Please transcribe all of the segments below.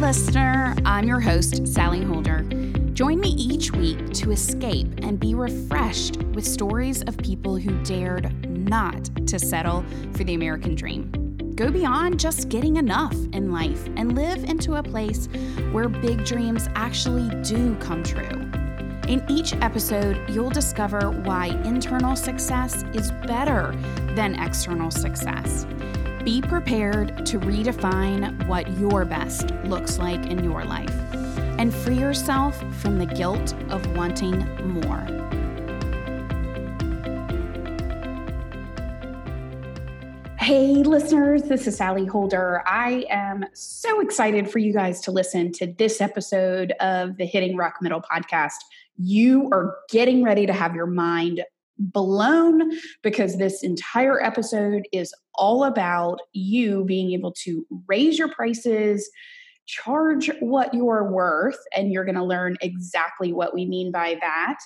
listener. I'm your host, Sally Holder. Join me each week to escape and be refreshed with stories of people who dared not to settle for the American dream. Go beyond just getting enough in life and live into a place where big dreams actually do come true. In each episode, you'll discover why internal success is better than external success. Be prepared to redefine what your best looks like in your life and free yourself from the guilt of wanting more. Hey, listeners, this is Sally Holder. I am so excited for you guys to listen to this episode of the Hitting Rock Middle podcast you are getting ready to have your mind blown because this entire episode is all about you being able to raise your prices, charge what you're worth, and you're going to learn exactly what we mean by that,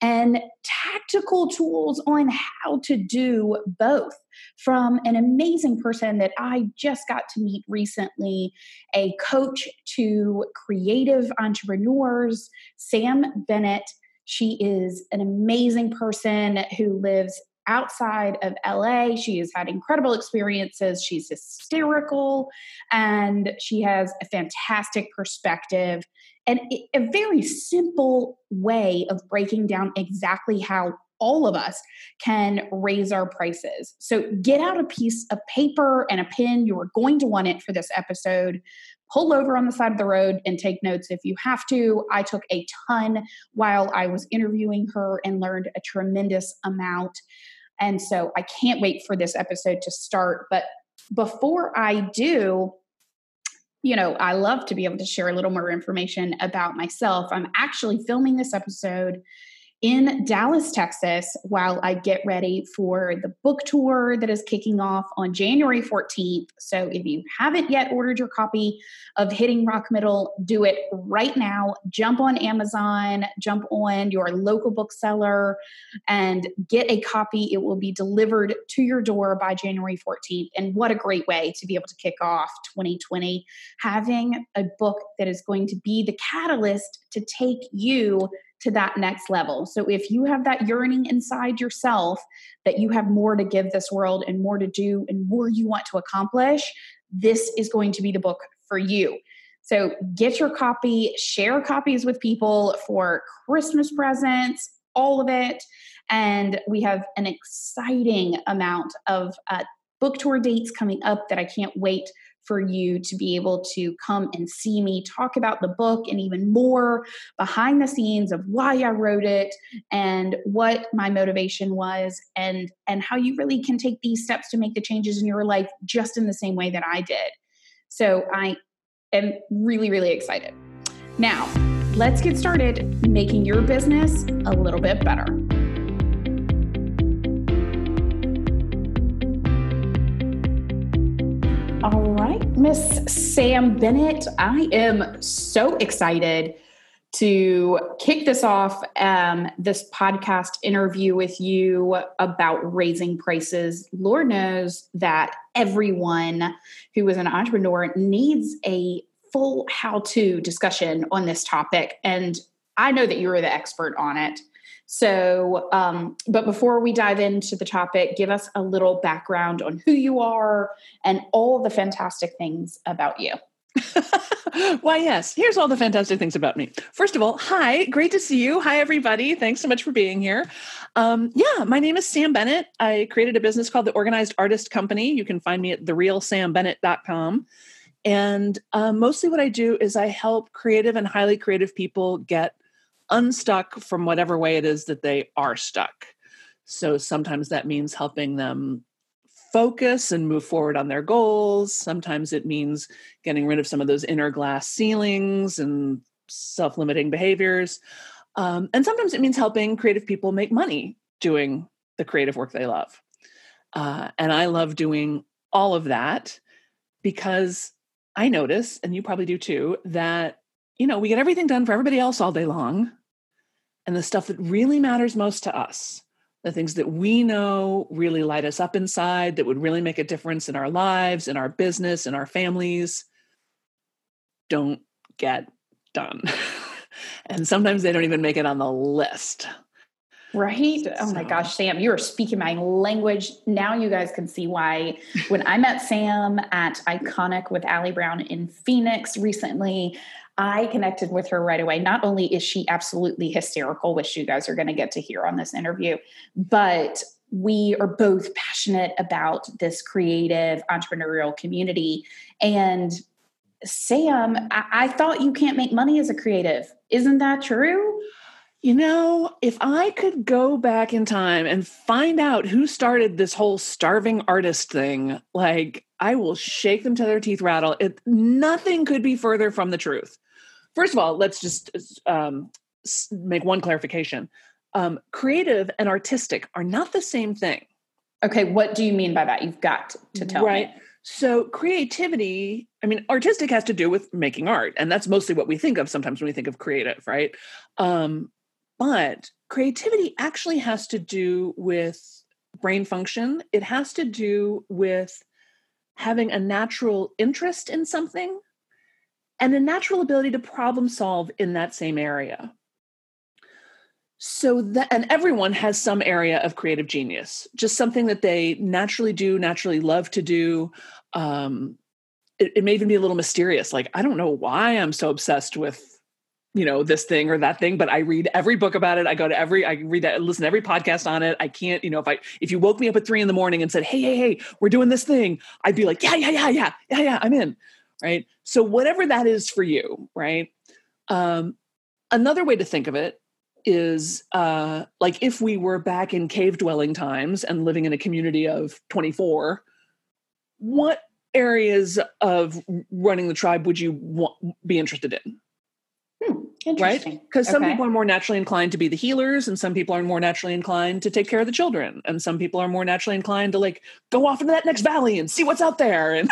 and tactical tools on how to do both from an amazing person that I just got to meet recently, a coach to creative entrepreneurs, Sam Bennett. She is an amazing person who lives outside of LA. She has had incredible experiences. She's hysterical and she has a fantastic perspective and a very simple way of breaking down exactly how all of us can raise our prices. So get out a piece of paper and a pen. You are going to want it for this episode. Pull over on the side of the road and take notes if you have to. I took a ton while I was interviewing her and learned a tremendous amount. And so I can't wait for this episode to start. But before I do, you know, I love to be able to share a little more information about myself. I'm actually filming this episode in Dallas, Texas, while I get ready for the book tour that is kicking off on January 14th. So if you haven't yet ordered your copy of Hitting Rock Middle, do it right now. Jump on Amazon, jump on your local bookseller, and get a copy. It will be delivered to your door by January 14th. And what a great way to be able to kick off 2020, having a book that is going to be the catalyst to take you to that next level. So if you have that yearning inside yourself that you have more to give this world and more to do and more you want to accomplish, this is going to be the book for you. So get your copy, share copies with people for Christmas presents, all of it. And we have an exciting amount of uh, book tour dates coming up that I can't wait for you to be able to come and see me talk about the book and even more behind the scenes of why I wrote it and what my motivation was and and how you really can take these steps to make the changes in your life just in the same way that I did. So I am really really excited. Now, let's get started making your business a little bit better. All right, Miss Sam Bennett, I am so excited to kick this off um, this podcast interview with you about raising prices. Lord knows that everyone who is an entrepreneur needs a full how to discussion on this topic. And I know that you're the expert on it. So, um, but before we dive into the topic, give us a little background on who you are and all the fantastic things about you. Why, yes. Here's all the fantastic things about me. First of all, hi, great to see you. Hi, everybody. Thanks so much for being here. Um, yeah, my name is Sam Bennett. I created a business called the Organized Artist Company. You can find me at therealsambennett.com. And uh, mostly what I do is I help creative and highly creative people get unstuck from whatever way it is that they are stuck. So sometimes that means helping them focus and move forward on their goals. Sometimes it means getting rid of some of those inner glass ceilings and self limiting behaviors. Um, and sometimes it means helping creative people make money doing the creative work they love. Uh, and I love doing all of that because I notice, and you probably do too, that you know we get everything done for everybody else all day long and the stuff that really matters most to us, the things that we know really light us up inside, that would really make a difference in our lives, in our business, in our families, don't get done. and sometimes they don't even make it on the list. Right? Oh my gosh, Sam, you are speaking my language. Now you guys can see why when I met Sam at Iconic with Allie Brown in Phoenix recently, I connected with her right away. Not only is she absolutely hysterical, which you guys are going to get to hear on this interview, but we are both passionate about this creative entrepreneurial community. And Sam, I, I thought you can't make money as a creative. Isn't that true? You know, if I could go back in time and find out who started this whole starving artist thing, like I will shake them to their teeth rattle. It, nothing could be further from the truth. First of all, let's just um, make one clarification. Um, creative and artistic are not the same thing. Okay, what do you mean by that? You've got to tell right. me. So, creativity, I mean, artistic has to do with making art, and that's mostly what we think of sometimes when we think of creative, right? Um, but creativity actually has to do with brain function, it has to do with having a natural interest in something and a natural ability to problem solve in that same area. So that and everyone has some area of creative genius, just something that they naturally do, naturally love to do. Um, it, it may even be a little mysterious. Like I don't know why I'm so obsessed with you know this thing or that thing but i read every book about it. I go to every i read that listen to every podcast on it. I can't you know if i if you woke me up at three in the morning and said hey hey hey we're doing this thing i'd be like yeah yeah yeah yeah yeah yeah i'm in right? So whatever that is for you right? Um another way to think of it is uh like if we were back in cave dwelling times and living in a community of 24 what areas of running the tribe would you want, be interested in Hmm, right? Because some okay. people are more naturally inclined to be the healers, and some people are more naturally inclined to take care of the children, and some people are more naturally inclined to like go off into that next valley and see what's out there, and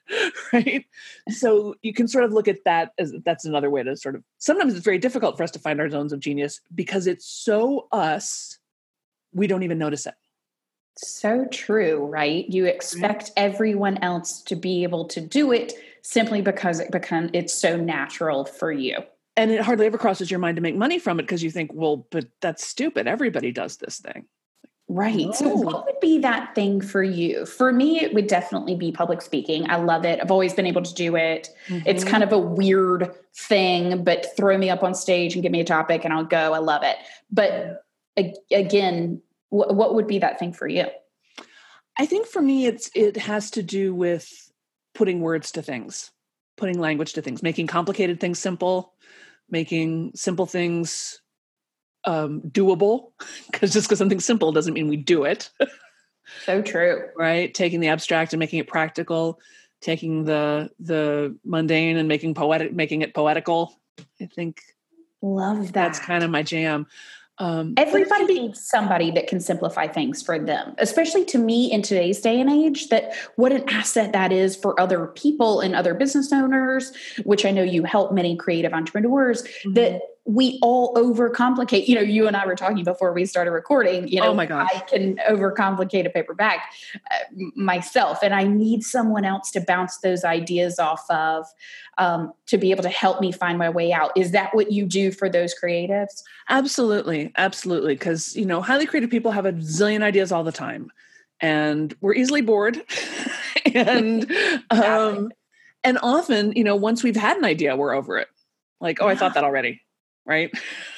right. So you can sort of look at that as that's another way to sort of. Sometimes it's very difficult for us to find our zones of genius because it's so us, we don't even notice it. So true, right? You expect everyone else to be able to do it simply because it become it's so natural for you and it hardly ever crosses your mind to make money from it because you think, well, but that's stupid. Everybody does this thing. Right. No. So, what would be that thing for you? For me, it would definitely be public speaking. I love it. I've always been able to do it. Mm-hmm. It's kind of a weird thing, but throw me up on stage and give me a topic and I'll go. I love it. But again, what would be that thing for you? I think for me, it's it has to do with putting words to things, putting language to things, making complicated things simple, making simple things um, doable because just because something's simple doesn't mean we do it. so true. Right? Taking the abstract and making it practical, taking the the mundane and making poetic making it poetical. I think love that. That's kind of my jam. Um, Everybody needs somebody that can simplify things for them, especially to me in today's day and age. That what an asset that is for other people and other business owners, which I know you help many creative entrepreneurs. Mm-hmm. That we all overcomplicate. You know, you and I were talking before we started recording. You know, oh my gosh. I can overcomplicate a paper bag uh, myself, and I need someone else to bounce those ideas off of um, to be able to help me find my way out. Is that what you do for those creatives? Absolutely, absolutely. Because you know, highly creative people have a zillion ideas all the time, and we're easily bored, and um, and often, you know, once we've had an idea, we're over it. Like, oh, I thought that already right?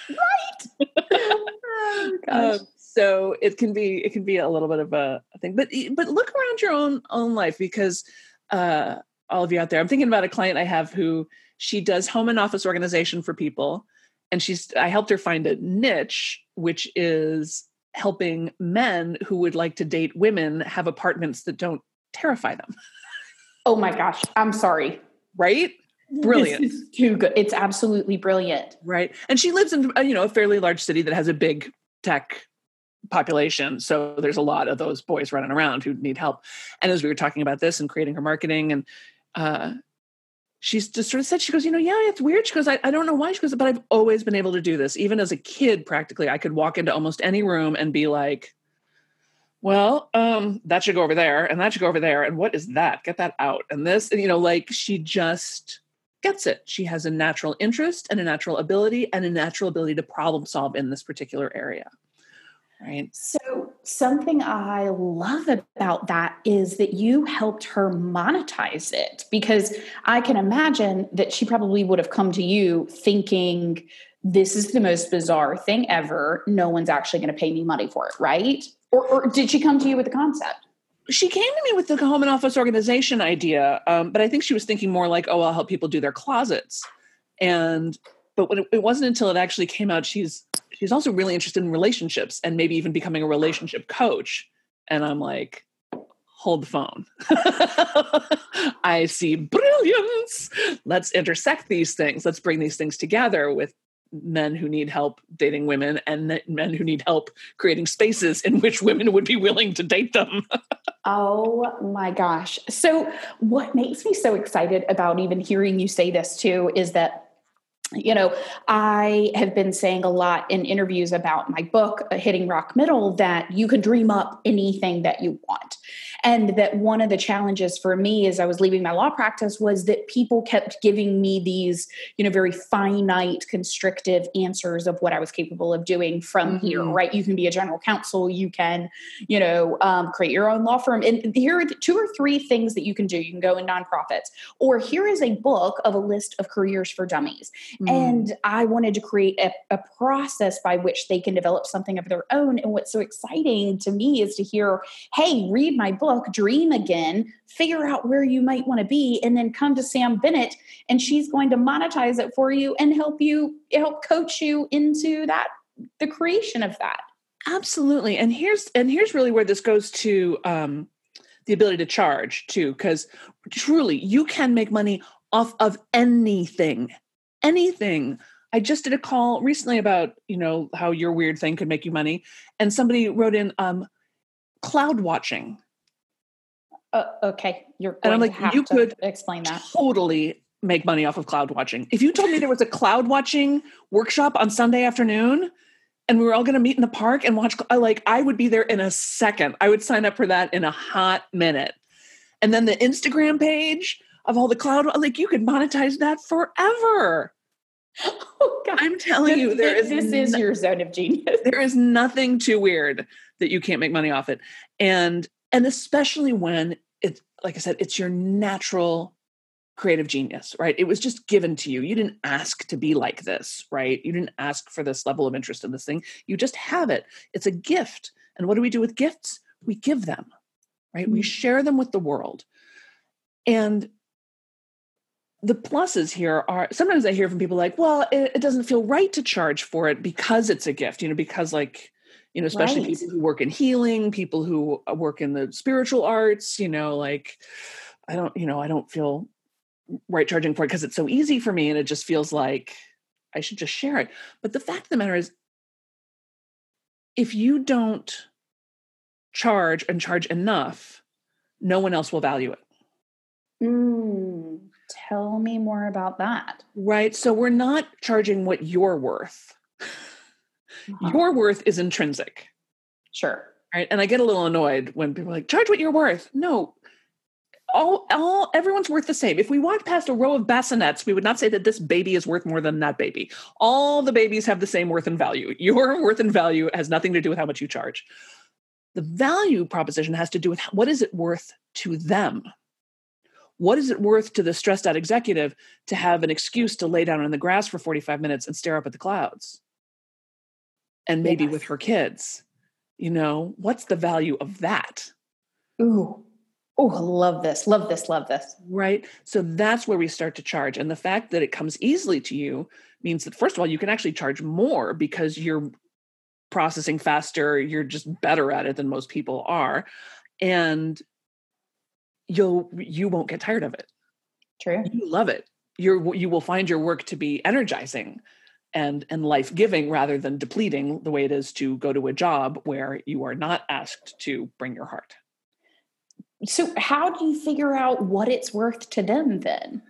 Right. oh, um, so it can be it can be a little bit of a, a, thing, but but look around your own own life because uh, all of you out there. I'm thinking about a client I have who she does home and office organization for people, and she's I helped her find a niche which is helping men who would like to date women have apartments that don't terrify them. Oh my gosh, I'm sorry. Right? Brilliant. too good. It's absolutely brilliant. Right. And she lives in uh, you know a fairly large city that has a big tech population. So there's a lot of those boys running around who need help. And as we were talking about this and creating her marketing and uh she's just sort of said she goes you know yeah it's weird. She goes I, I don't know why. She goes but i've always been able to do this. Even as a kid practically i could walk into almost any room and be like well um that should go over there and that should go over there. And what is that? Get that out. And this and you know like she just gets it. She has a natural interest and a natural ability and a natural ability to problem solve in this particular area. Right. So, something I love about that is that you helped her monetize it because I can imagine that she probably would have come to you thinking, this is the most bizarre thing ever. No one's actually going to pay me money for it, right? Or, or, did she come to you with the concept? She came to me with the home and office organization idea, um, but I think she was thinking more like, "Oh, I'll help people do their closets." And but it, it wasn't until it actually came out, she's she's also really interested in relationships and maybe even becoming a relationship coach. And I'm like, hold the phone. I see brilliance. Let's intersect these things. Let's bring these things together with men who need help dating women and men who need help creating spaces in which women would be willing to date them. oh my gosh. So, what makes me so excited about even hearing you say this too is that you know, I have been saying a lot in interviews about my book, Hitting Rock Middle, that you can dream up anything that you want. And that one of the challenges for me as I was leaving my law practice was that people kept giving me these, you know, very finite, constrictive answers of what I was capable of doing from mm-hmm. here, right? You can be a general counsel, you can, you know, um, create your own law firm. And here are two or three things that you can do. You can go in nonprofits, or here is a book of a list of careers for dummies. Mm-hmm. And I wanted to create a, a process by which they can develop something of their own. And what's so exciting to me is to hear, hey, read my book dream again, figure out where you might want to be, and then come to Sam Bennett, and she's going to monetize it for you and help you help coach you into that the creation of that. Absolutely, and here's and here's really where this goes to um, the ability to charge too, because truly you can make money off of anything, anything. I just did a call recently about you know how your weird thing could make you money, and somebody wrote in um, cloud watching uh, okay, you're and I'm like, you could explain that totally make money off of cloud watching. If you told me there was a cloud watching workshop on Sunday afternoon, and we were all going to meet in the park and watch, like I would be there in a second. I would sign up for that in a hot minute. And then the Instagram page of all the cloud, like you could monetize that forever. Oh, God. I'm telling you, there is this is your zone of genius. There is nothing too weird that you can't make money off it, and and especially when it's like I said, it's your natural creative genius, right? It was just given to you. You didn't ask to be like this, right? You didn't ask for this level of interest in this thing. You just have it. It's a gift. And what do we do with gifts? We give them, right? Mm-hmm. We share them with the world. And the pluses here are sometimes I hear from people like, well, it, it, doesn't feel right to charge for it because it's a gift, you know, because like you know especially right. people who work in healing people who uh, work in the spiritual arts you know like i don't you know i don't feel right charging for it because it's so easy for me and it just feels like i should just share it. But the fact of the matter is if you don't charge and charge enough no one else will value it. Mm, tell me more about that. Right so we're not charging what you're worth uh-huh. Your worth is intrinsic. Sure. Right. And I get a little annoyed when people are like, charge what you're worth. No. All, all everyone's worth the same. If we walked past a row of bassinets, we would not say that this baby is worth more than that baby. All the babies have the same worth and value. Your worth and value has nothing to do with how much you charge. The value proposition has to do with what is it worth to them? What is it worth to the stressed out executive to have an excuse to lay down in the grass for 45 minutes and stare up at the clouds? And maybe yes. with her kids. You know, what's the value of that? Ooh. Oh, love this, love this, love this. Right. So that's where we start to charge. And the fact that it comes easily to you means that, first of all, you can actually charge more because you're processing faster, you're just better at it than most people are. And you'll you won't get tired of it. True. You love it. You're you will find your work to be energizing and and life giving rather than depleting the way it is to go to a job where you are not asked to bring your heart. So how do you figure out what it's worth to them then?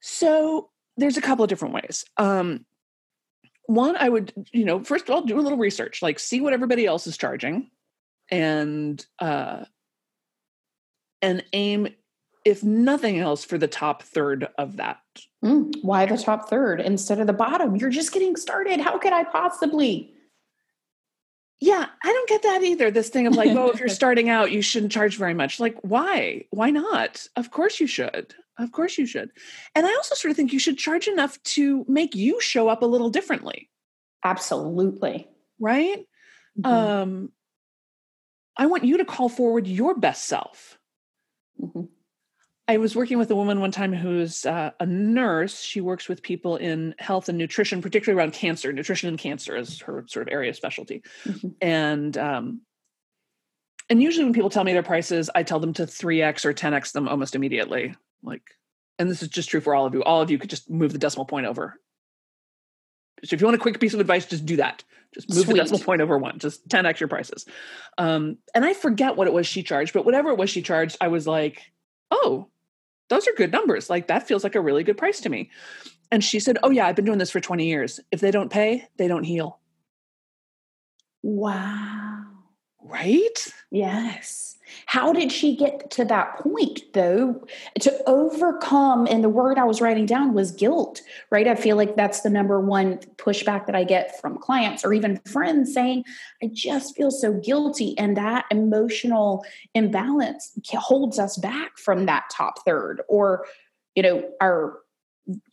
So there's a couple of different ways. Um, one i would you know first of all do a little research like see what everybody else is charging and uh and aim if nothing else, for the top third of that. Mm, why the top third instead of the bottom? You're just getting started. How could I possibly? Yeah, I don't get that either. This thing of like, oh, if you're starting out, you shouldn't charge very much. Like, why? Why not? Of course you should. Of course you should. And I also sort of think you should charge enough to make you show up a little differently. Absolutely. Right? Mm-hmm. Um I want you to call forward your best self. Mm-hmm. I was working with a woman one time who's uh, a nurse. She works with people in health and nutrition, particularly around cancer. Nutrition and cancer is her sort of area of specialty. Mm-hmm. And um, and usually when people tell me their prices, I tell them to 3x or 10x them almost immediately. Like, and this is just true for all of you. All of you could just move the decimal point over. So if you want a quick piece of advice, just do that. Just move Sweet. the decimal point over one. Just 10x your prices. Um, and I forget what it was she charged, but whatever it was she charged, I was like, oh, those are good numbers. Like that feels like a really good price to me. And she said, Oh, yeah, I've been doing this for 20 years. If they don't pay, they don't heal. Wow. Right? Yes. How did she get to that point, though? To overcome, and the word I was writing down was guilt, right? I feel like that's the number one pushback that I get from clients or even friends saying, I just feel so guilty. And that emotional imbalance holds us back from that top third or, you know, our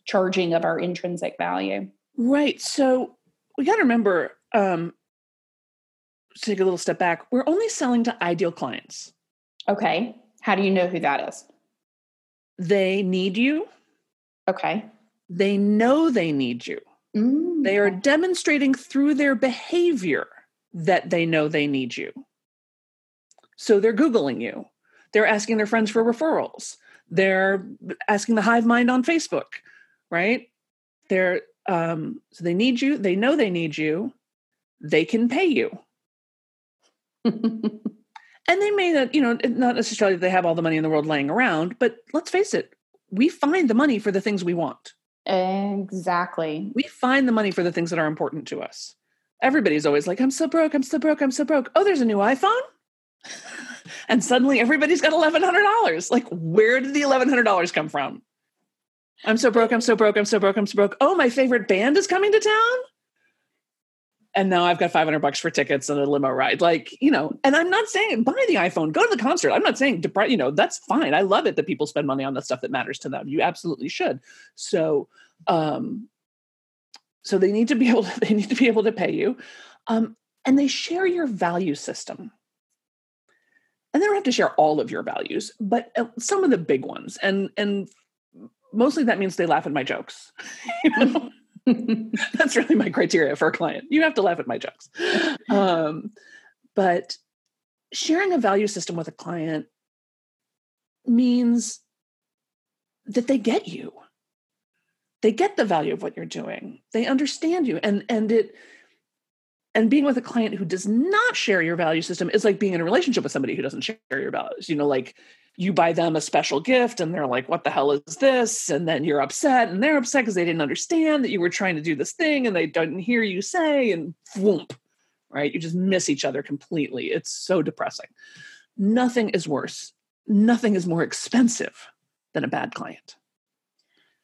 charging of our intrinsic value. Right. So we got to remember, um, take a little step back, we're only selling to ideal clients. Okay. How do you know who that is? They need you. Okay. They know they need you. Mm, they are demonstrating through their behavior that they know they need you. So they're Googling you. They're asking their friends for referrals. They're asking the hive mind on Facebook, right? They're um, so they need you. They know they need you. They can pay you. and they may not, you know, not necessarily they have all the money in the world laying around, but let's face it, we find the money for the things we want. Exactly. We find the money for the things that are important to us. Everybody's always like, I'm so broke, I'm so broke, I'm so broke. Oh, there's a new iPhone. and suddenly everybody's got $1,100. Like, where did the $1,100 come from? I'm so broke, I'm so broke, I'm so broke, I'm so broke. Oh, my favorite band is coming to town and now I've got 500 bucks for tickets and a limo ride. Like, you know, and I'm not saying buy the iPhone, go to the concert. I'm not saying, depri- you know, that's fine. I love it that people spend money on the stuff that matters to them. You absolutely should. So, um, so they need to be able to, they need to be able to pay you. Um, and they share your value system. And they don't have to share all of your values, but uh, some of the big ones. And, and mostly that means they laugh at my jokes. you know? That's really my criteria for a client. You have to laugh at my jokes. Um, but sharing a value system with a client means that they get you. They get the value of what you're doing. They understand you. And and it and being with a client who does not share your value system is like being in a relationship with somebody who doesn't share your values. You know, like you buy them a special gift and they're like, what the hell is this? And then you're upset and they're upset because they didn't understand that you were trying to do this thing and they didn't hear you say and whoomp, right? You just miss each other completely. It's so depressing. Nothing is worse. Nothing is more expensive than a bad client.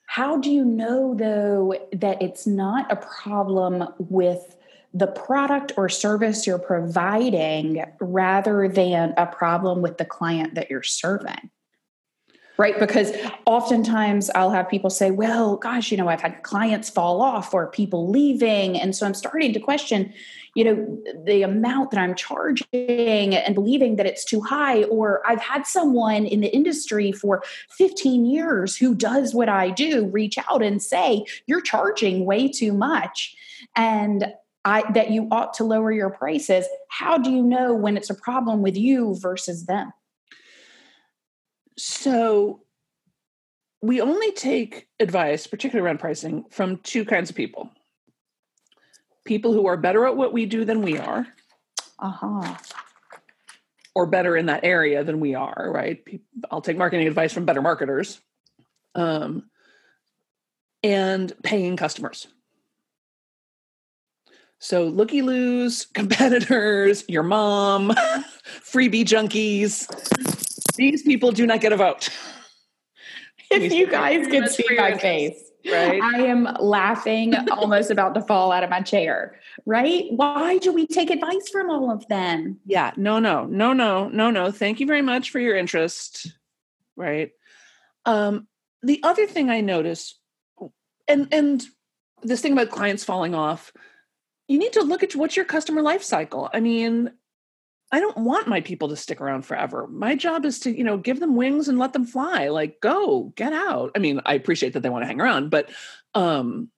How do you know, though, that it's not a problem with the product or service you're providing rather than a problem with the client that you're serving. Right. Because oftentimes I'll have people say, well, gosh, you know, I've had clients fall off or people leaving. And so I'm starting to question, you know, the amount that I'm charging and believing that it's too high. Or I've had someone in the industry for 15 years who does what I do reach out and say, you're charging way too much. And I, that you ought to lower your prices. How do you know when it's a problem with you versus them? So, we only take advice, particularly around pricing, from two kinds of people people who are better at what we do than we are. Uh-huh. Or better in that area than we are, right? I'll take marketing advice from better marketers. Um, and paying customers. So looky loos, competitors, your mom, freebie junkies. These people do not get a vote. if you guys could see my face. Right. I am laughing, almost about to fall out of my chair. Right? Why do we take advice from all of them? Yeah. No, no, no, no, no, no. Thank you very much for your interest. Right. Um, the other thing I notice, and and this thing about clients falling off, you need to look at what's your customer life cycle. I mean, I don't want my people to stick around forever. My job is to, you know, give them wings and let them fly. Like, go, get out. I mean, I appreciate that they want to hang around, but um,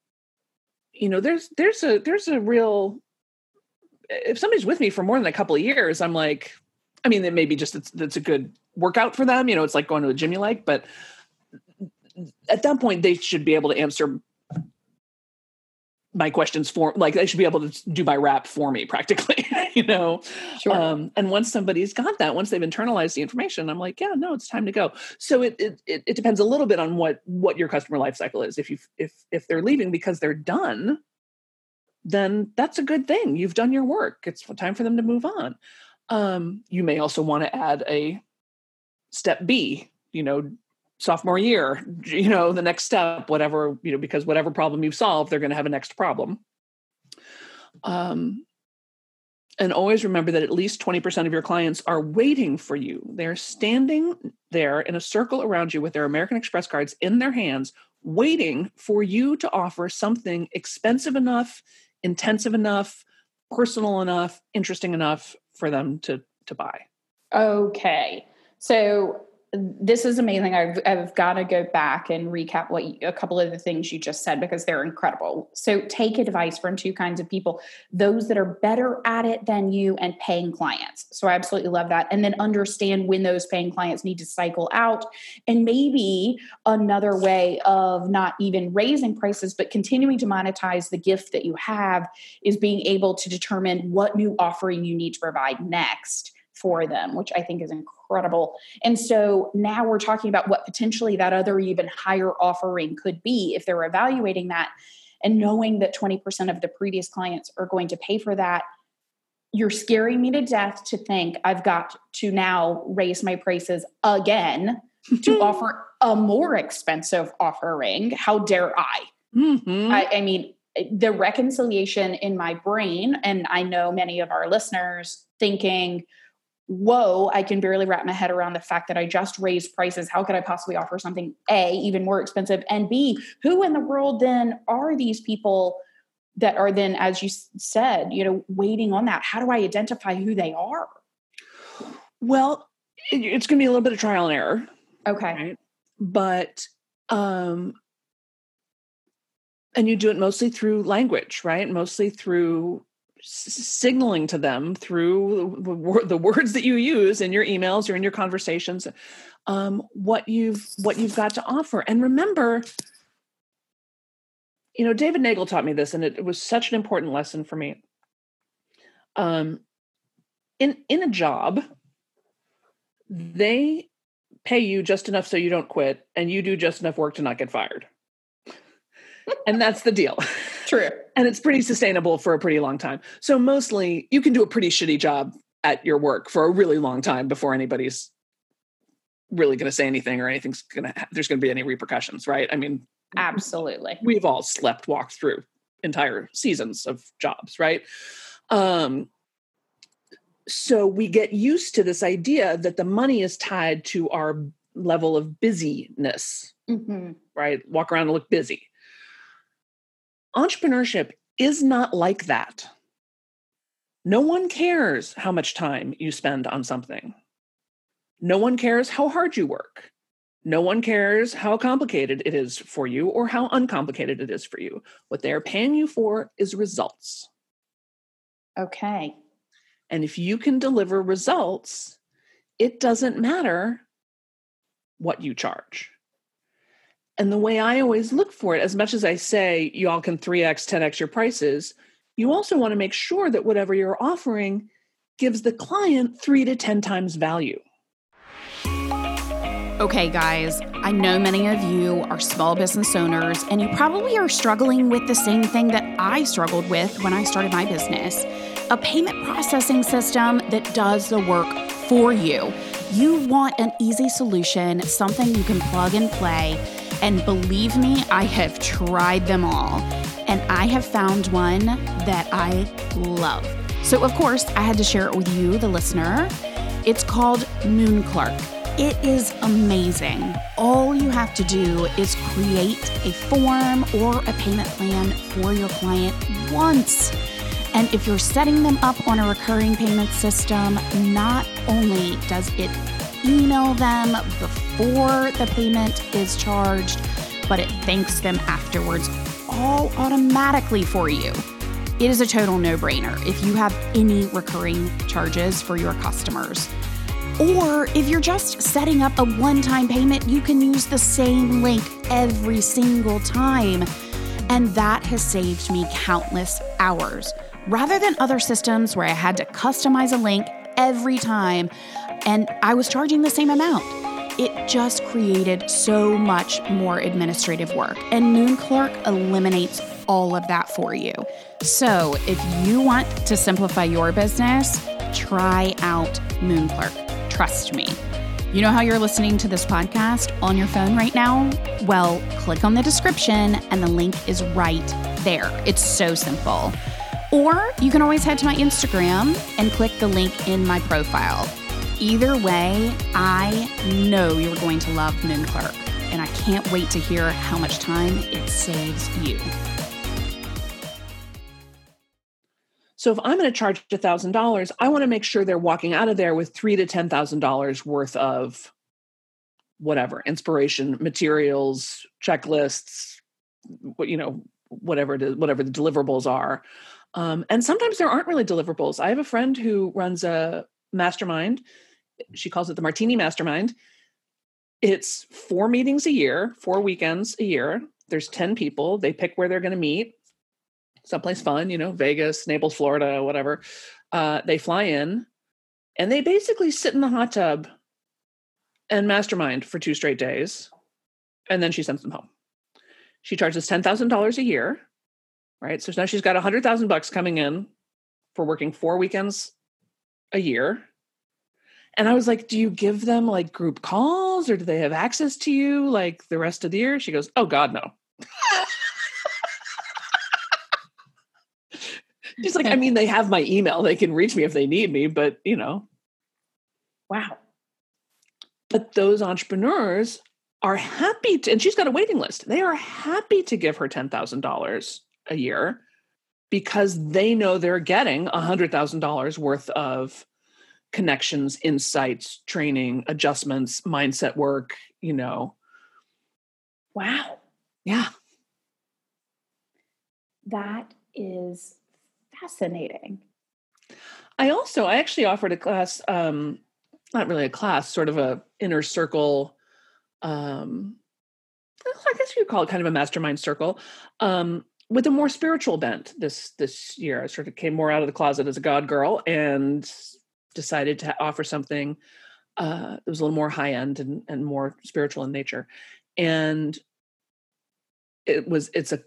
you know, there's there's a there's a real if somebody's with me for more than a couple of years, I'm like, I mean, it may be just it's, a good workout for them. You know, it's like going to a gym you like, but at that point, they should be able to answer my questions for like they should be able to do my rap for me practically you know? Sure. um, and once somebody's got that once they've internalized the information i'm like yeah no it's time to go. So it, it it depends a little bit on what what your customer life cycle is. If you if if they're leaving because they're done then that's a good thing. You've done your work. It's time for them to move on. Um, you may also want to add a step b you know sophomore year you know the next step whatever you know because whatever problem you've solved they're going to have a next problem. Um and always remember that at least 20% of your clients are waiting for you. They're standing there in a circle around you with their american express cards in their hands waiting for you to offer something expensive enough intensive enough personal enough interesting enough for them to to buy. Okay. So this is amazing. I've, I've got to go back and recap what you, a couple of the things you just said because they're incredible. So take advice from two kinds of people: those that are better at it than you, and paying clients. So I absolutely love that. And then understand when those paying clients need to cycle out, and maybe another way of not even raising prices but continuing to monetize the gift that you have is being able to determine what new offering you need to provide next for them, which I think is incredible. And so now we're talking about what potentially that other even higher offering could be if they're evaluating that and knowing that 20% of the previous clients are going to pay for that. You're scaring me to death to think I've got to now raise my prices again to offer a more expensive offering. How dare I? Mm-hmm. I, I mean, the reconciliation in my brain, and I know many of our listeners thinking, whoa, I can barely wrap my head around the fact that I just raised prices. How could I possibly offer something A, even more expensive? And B, who in the world then are these people that are then, as you said, you know, waiting on that? How do I identify who they are? Well, it's going to be a little bit of trial and error. Okay. Right? But, um, and you do it mostly through language, right? Mostly through signaling to them through the words that you use in your emails or in your conversations um, what you've what you've got to offer. And remember you know david neagle taught me this and it, it was such an important lesson for me. Um, in in a job they pay you just enough so you don't quit and you do just enough work to not get fired and that's the deal True. and it's pretty sustainable for a pretty long time. So mostly you can do a pretty shitty job at your work for a really long time before anybody's really going to say anything or anything's going to there's going to be any repercussions, right? I mean, absolutely. We've all slept walked through entire seasons of jobs, right? Um so we get used to this idea that the money is tied to our level of busyness, mm-hmm. right? Walk around and look busy Entrepreneurship is not like that. No one cares how much time you spend on something. No one cares how hard you work. No one cares how complicated it is for you or how uncomplicated it is for you. What they are paying you for is results. Okay. And if you can deliver results, it doesn't matter what you charge. And the way I always look for it, as much as I say you all can 3x, 10x your prices, you also want to make sure that whatever you're offering gives the client three to 10 times value. Okay, guys, I know many of you are small business owners, and you probably are struggling with the same thing that I struggled with when I started my business a payment processing system that does the work for you You want an easy solution, something you can plug and play. And believe me, I have tried them all. And I have found one that I love. So, of course, I had to share it with you, the listener. It's called Moonclerk. It is amazing. All you have to do is create a form or a payment plan for your client once. And if you're setting them up on a recurring payment system, not only does it email them before the payment is charged, but it thanks them afterwards all automatically for you. It is a total no brainer if you have any recurring charges for your customers. Or if you're just setting up a one time payment, you can use the same link every single time. And that has saved me countless hours rather than other systems where I had to customize a link every time and I was charging the same amount. It just created so much more administrative work, and Moonclerk eliminates all of that for you. So, if you want to simplify your business, try out Moonclerk. Trust me. You know how you're listening to this podcast on your phone right now? Well, click on the description and the link is right there. It's so simple. Or you can always head to my Instagram and click the link in my profile. Either way, I know you're going to love Moonclerk, and I can't wait to hear how much time it saves you. So if I'm going to charge $1,000, I want to make sure they're walking out of there with three to $10,000 worth of whatever, inspiration, materials, checklists, you know, whatever it is, whatever the deliverables are um, and sometimes there aren't really deliverables. I have a friend who runs a mastermind. She calls it the Martini Mastermind. It's four meetings a year, four weekends a year. There's 10 people. They pick where they're going to meet, someplace fun, you know, Vegas, Naples, Florida, whatever. Uh, they fly in and they basically sit in the hot tub and mastermind for two straight days. And then she sends them home. She charges $10,000 a year right? So now she's got a hundred thousand bucks coming in for working four weekends a year. And I was like, do you give them like group calls or do they have access to you like the rest of the year? She goes, oh God, no. She's like, I mean, they have my email. They can reach me if they need me, but you know. Wow. But those entrepreneurs are happy to, and she's got a waiting list. They are happy to give her $10,000 a year because they know they're getting $100,000 worth of connections, insights, training, adjustments, mindset work, you know. Wow. Yeah. That is fascinating. I also I actually offered a class um not really a class, sort of a inner circle um I guess you could call it kind of a mastermind circle um with a more spiritual bent this this year. I sort of came more out of the closet as a God girl and decided to offer something uh, that was a little more high end and, and more spiritual in nature. And it was it's a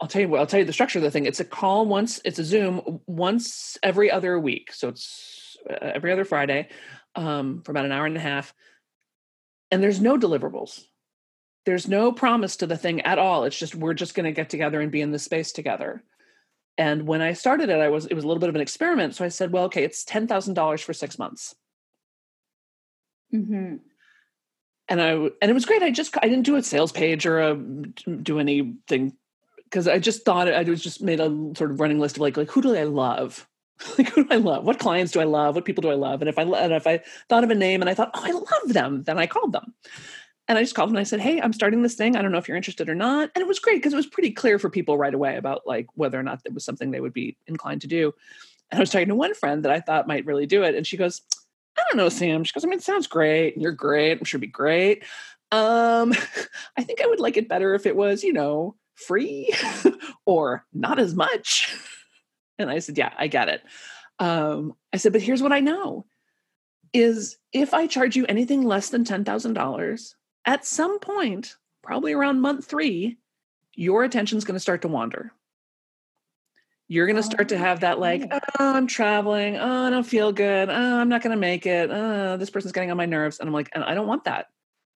I'll tell you what I'll tell you the structure of the thing. It's a call once it's a Zoom once every other week, so it's uh, every other Friday um, for about an hour and a half. And there's no deliverables there's no promise to the thing at all it's just we're just going to get together and be in the space together and when i started it i was it was a little bit of an experiment so i said well okay it's $10000 for six months mm-hmm. and i and it was great i just i didn't do a sales page or a, do anything because i just thought i was just made a sort of running list of like like who do i love like who do I love? What clients do I love? What people do I love? And if I and if I thought of a name and I thought, oh, I love them, then I called them. And I just called and I said, Hey, I'm starting this thing. I don't know if you're interested or not. And it was great because it was pretty clear for people right away about like whether or not it was something they would be inclined to do. And I was talking to one friend that I thought might really do it. And she goes, I don't know, Sam. She goes, I mean, it sounds great. You're great. I'm sure it'd be great. Um, I think I would like it better if it was, you know, free or not as much. And I said, Yeah, I get it. Um, I said, but here's what I know is if I charge you anything less than $10,000, at some point, probably around month three, your attention's going to start to wander. You're going to start to have that, like, oh. oh, I'm traveling. Oh, I don't feel good. Oh, I'm not going to make it. Oh, this person's getting on my nerves. And I'm like, and I don't want that.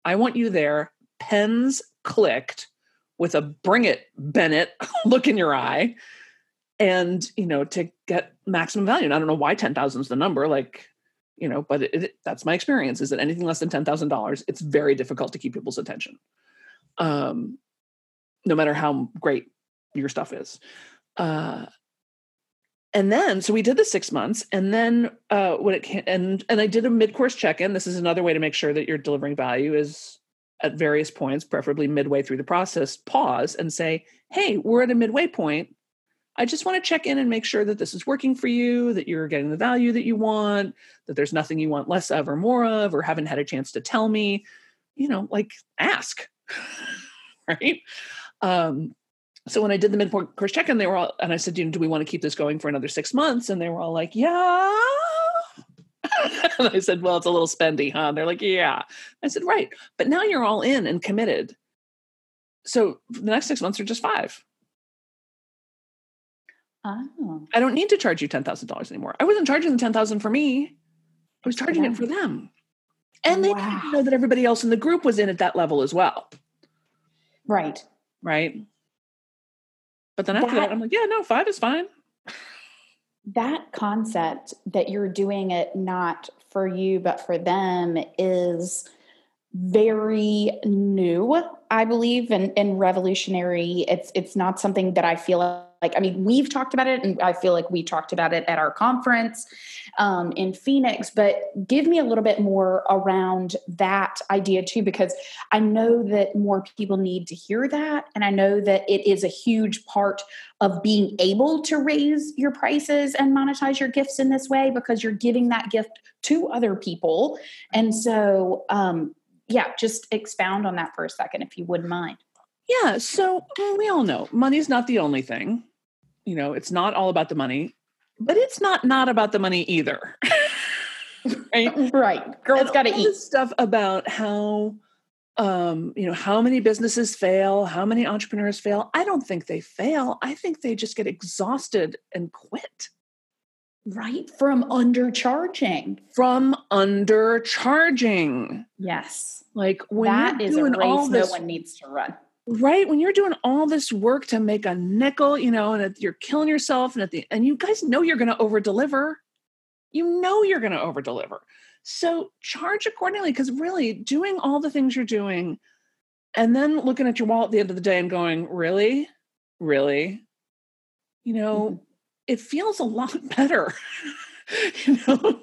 I want you there, pens clicked with a bring it, Bennett look in your eye. And, you know, to get maximum value. And I don't know why 10,000 is the number. Like, you know, but it, it, that's my experience is that anything less than $10,000, it's very difficult to keep people's attention. Um, no matter how great your stuff is. Uh, and then so we did the six months and then uh when it came and and i did a mid-course check-in this is another way to make sure that you're delivering value is at various points preferably midway through the process pause and say hey we're at a midway point i just want to check in and make sure that this is working for you that you're getting the value that you want that there's nothing you want less of or more of or haven't had a chance to tell me you know like ask right um so when I did the mid course check in, they were all, and I said, you know, do we want to keep this going for another six months? And they were all like, yeah. and I said, well, it's a little spendy, huh? And they're like, yeah. I said, right. But now you're all in and committed. So the next six months are just five. Oh. I don't need to charge you $10,000 anymore. I wasn't charging the 10,000 for me. I was charging yeah. it for them. And they wow. Didn't know that everybody else in the group was in at that level as well. Right. Right. But then after that, that I'm like, yeah, no, five is fine. That concept that you're doing it not for you, but for them is very new, I believe, and, and revolutionary. It's it's not something that I feel like i mean we've talked about it and i feel like we talked about it at our conference um, in phoenix but give me a little bit more around that idea too because i know that more people need to hear that and i know that it is a huge part of being able to raise your prices and monetize your gifts in this way because you're giving that gift to other people. And so um, yeah just expound on that for a second if you wouldn't mind. Yeah, so we all know money's not the only thing you know it's not all about the money but it's not not about the money either. Right? Right. Girls got to eat. stuff about how um you know how many businesses fail how many entrepreneurs fail. I don't think they fail. I think they just get exhausted and quit. Right? From undercharging. From undercharging. Yes. Like when that is a race this, no one needs to run right? When you're doing all this work to make a nickel you know and you're killing yourself and at the and you guys know you're going to over deliver you know you're going to over deliver so charge accordingly because really doing all the things you're doing and then looking at your wallet at the end of the day and going really? Really? You know mm-hmm. it feels a lot better you know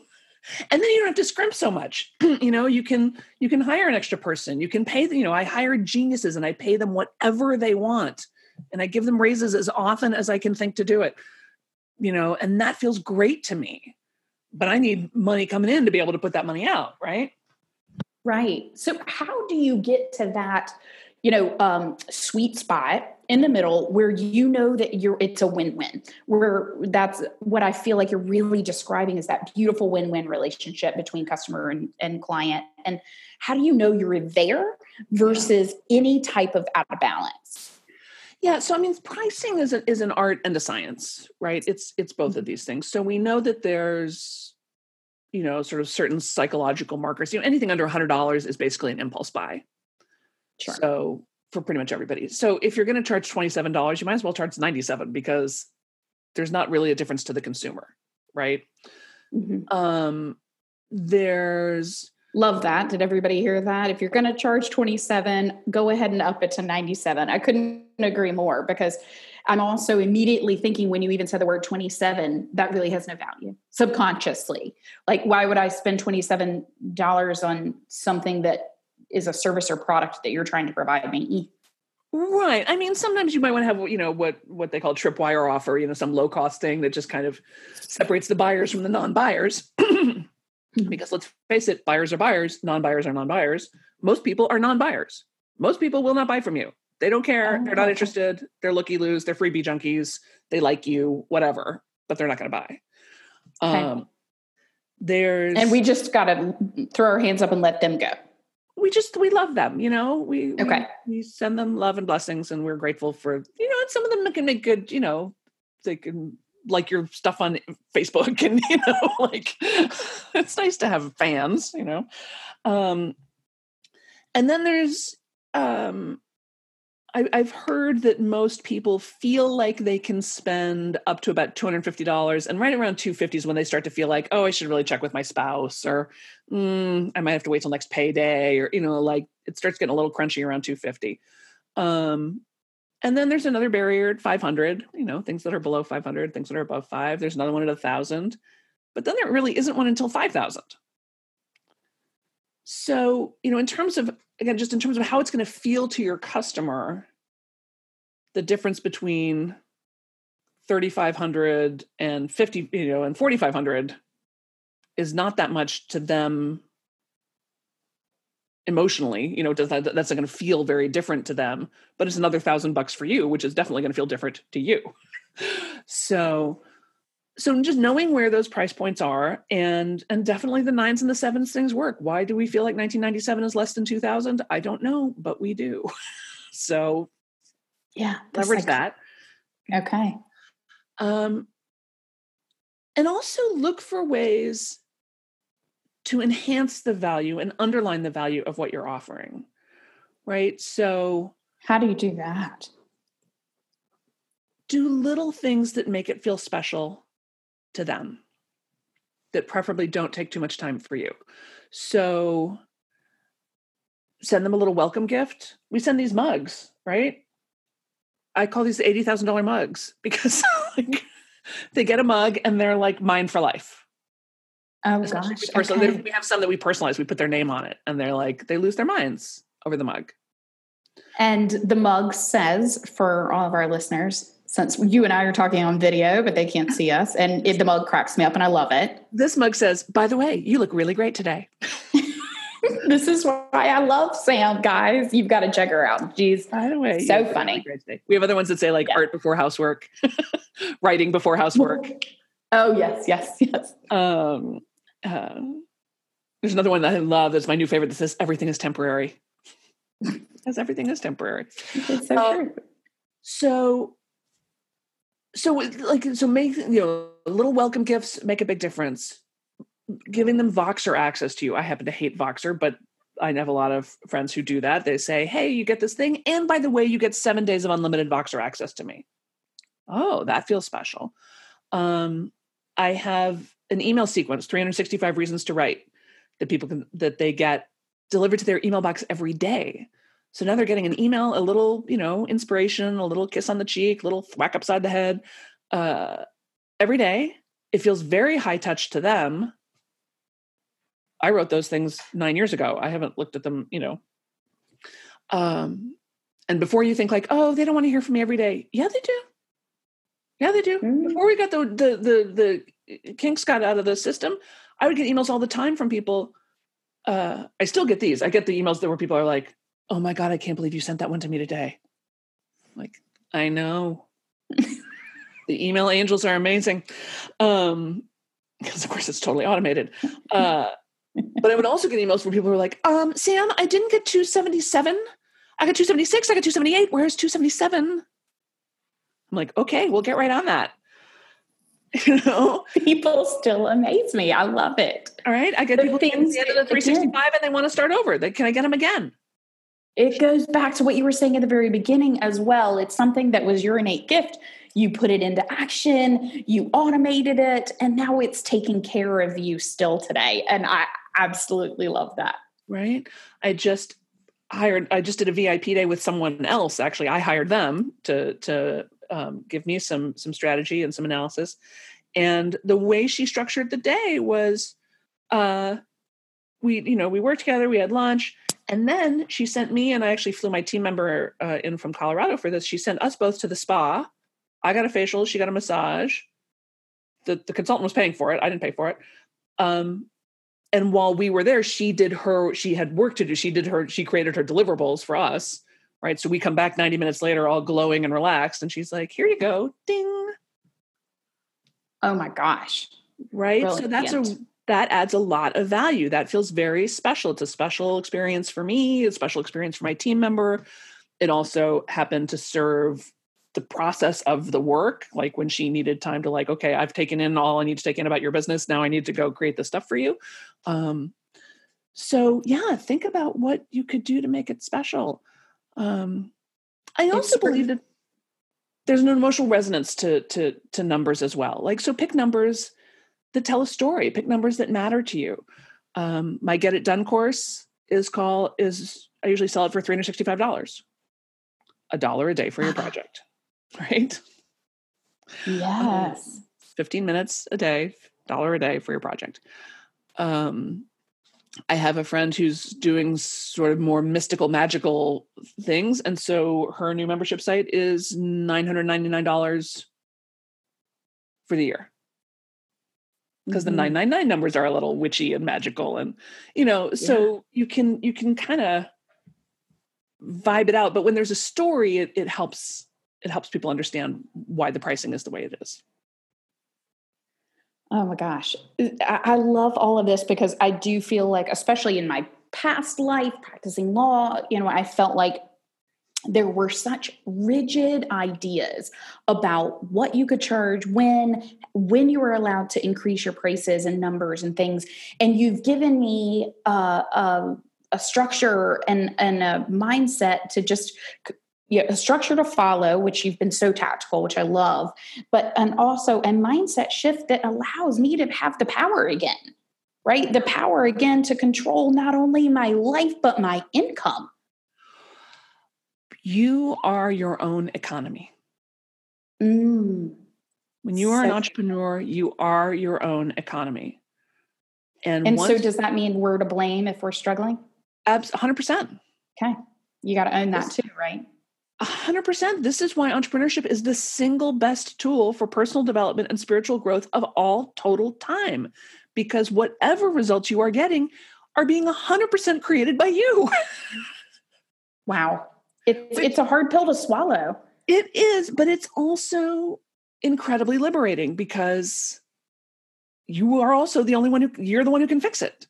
and then you don't have to scrimp so much. You know you can you can hire an extra person. You can pay you know i hire geniuses and i pay them whatever they want. And i give them raises as often as i can think to do it. You know and that feels great to me. But i need money coming in to be able to put that money out right? Right. So how do you get to that you know um, sweet spot in the middle where you know that you're it's a win-win where that's what i feel like you're really describing is that beautiful win-win relationship between customer and, and client. And how do you know you're there versus any type of out of balance? Yeah so i mean pricing is, a, is an art and a science right? It's it's both of mm-hmm. these things. So we know that there's you know sort of certain psychological markers. You know anything under $100 is basically an impulse buy. Sure. So for pretty much everybody. So if you're going to charge $27, you might as well charge 97 because there's not really a difference to the consumer, right? Mm-hmm. Um there's love that. Did everybody hear that? If you're going to charge 27, go ahead and up it to 97. I couldn't agree more because I'm also immediately thinking when you even said the word 27, that really has no value subconsciously. Like, why would I spend $27 on something that is a service or product that you're trying to provide me. Right. I mean, sometimes you might want to have, you know, what what they call tripwire offer, you know, some low cost thing that just kind of separates the buyers from the non-buyers. because let's face it, buyers are buyers, non-buyers are non-buyers. Most people are non-buyers. Most people will not buy from you. They don't care. Oh, they're not interested. They're looky loos. They're freebie junkies. They like you, whatever, but they're not going to buy. Okay. Um, there's and we just got to throw our hands up and let them go we just we love them you know we okay we, we, send them love and blessings and we're grateful for you know and some of them can make good you know they can like your stuff on Facebook and you know like it's nice to have fans, you know. Um and then there's um I, I've heard that most people feel like they can spend up to about two hundred fifty dollars, and right around two fifty is when they start to feel like, oh, I should really check with my spouse, or mm, I might have to wait till next payday, or you know, like it starts getting a little crunchy around two fifty. Um, and then there's another barrier at 500, you know, things that are below 500, things that are above five. There's another one at a thousand, but then there really isn't one until 5,000. So, you know, in terms of, again, just in terms of how it's going to feel to your customer, the difference between 3,500 and 50, you know, and 4,500 is not that much to them emotionally you know does that that's not going to feel very different to them but it's another thousand bucks for you which is definitely going to feel different to you. So so just knowing where those price points are and and definitely the nines and the sevens things work why do we feel like 1997 is less than 2000 i don't know but we do so yeah leverage like, that okay um and also look for ways to enhance the value and underline the value of what you're offering. Right. So, how do you do that? Do little things that make it feel special to them, that preferably don't take too much time for you. So, send them a little welcome gift. We send these mugs, right? I call these $80,000 mugs because like, they get a mug and they're like mine for life Oh gosh. Okay. We have some that we personalize. We put their name on it, and they're like they lose their minds over the mug. And the mug says for all of our listeners, since you and I are talking on video, but they can't see us, and it, the mug cracks me up, and I love it. This mug says, "By the way, you look really great today." this is why I love Sam, guys. You've got to check her out. Jeez, by the way, so funny. Really we have other ones that say like yeah. art before housework, writing before housework. Oh yes, yes, yes. Um, uh, there's another one that I love. That's my new favorite. That says everything is temporary. Because everything is temporary. It's so um, true. So, so like so make you know little welcome gifts make a big difference. Giving them Voxer access to you. I happen to hate Voxer, but I have a lot of friends who do that. They say, "Hey, you get this thing, and by the way, you get seven days of unlimited Voxer access to me." Oh, that feels special. Um, I have an email sequence 365 reasons to write that people can that they get delivered to their email box every day so now they're getting an email a little you know inspiration a little kiss on the cheek a little whack upside the head uh, every day. It feels very high touch to them. I wrote those things nine years ago. I haven't looked at them you know. Um and before you think like oh they don't want to hear from me every day. Yeah they do. Yeah they do. Mm-hmm. before we got the the the the kinks got out of the system, I would get emails all the time from people. Uh, I still get these. I get the emails that where people are like, "Oh my god, I can't believe you sent that one to me today." like, I know. the email angels are amazing, um, because of course it's totally automated. Uh, but I would also get emails from people who are like, um, "Sam, I didn't get two seventy seven. I got two seventy six. I got two seventy eight. Where's two seventy seven? I'm like, okay, we'll get right on that. you know people still amaze me i love it all right i get the people things at the end of the 365 again, and they want to start over they, can i get them again it goes back to what you were saying at the very beginning as well. It's something that was your innate gift. You put it into action you automated it and now it's taking care of you still today. And i absolutely love that. Right? I just hired i just did a vip day with someone else. Actually i hired them to to um, give me some some strategy and some analysis. And the way she structured the day was, uh, we you know we worked together, we had lunch, and then she sent me and I actually flew my team member uh, in from Colorado for this. She sent us both to the spa. I got a facial, she got a massage. The the consultant was paying for it. I didn't pay for it. Um, and while we were there, she did her. She had work to do. She did her. She created her deliverables for us right? So we come back 90 minutes later, all glowing and relaxed. And she's like, here you go. Ding. Oh my gosh. Right. Brilliant. So that's a, that adds a lot of value. That feels very special. It's a special experience for me, a special experience for my team member. It also happened to serve the process of the work like when she needed time to like okay i've taken in all i need to take in about your business now i need to go create the stuff for you um, so yeah think about what you could do to make it special um, i also it's believe that there's an emotional resonance to to to numbers as well like so pick numbers that tell a story. Pick numbers that matter to you. Um, my get it done course is called is i usually sell it for $365 a dollar a day for your project right? Yes. Um, 15 minutes a day dollar a day for your project. Um, I have a friend who's doing sort of more mystical, magical things. And so her new membership site is $999 for the year. Because mm-hmm. the 999 numbers are a little witchy and magical. And, you know, so yeah. you can, you can kind of vibe it out. But when there's a story, it, it helps, it helps people understand why the pricing is the way it is. Oh my gosh. I love all of this because I do feel like, especially in my past life practicing law, you know, I felt like there were such rigid ideas about what you could charge when when you were allowed to increase your prices and numbers and things and you've given me uh, a, a structure and, and a mindset to just a structure to follow, which you've been so tactical, which I love, but and also a mindset shift that allows me to have the power again, right? The power again to control not only my life, but my income. You are your own economy. Mm. When you are so, an entrepreneur, you are your own economy. And, and once, so does that mean we're to blame if we're struggling? Absolutely, 100%. Okay. You got to own that too, right? 100%. This is why entrepreneurship is the single best tool for personal development and spiritual growth of all total time. Because whatever results you are getting are being 100% created by you. wow. It's, it's a hard pill to swallow. It is, but it's also incredibly liberating because you are also the only one who, you're the one who can fix it.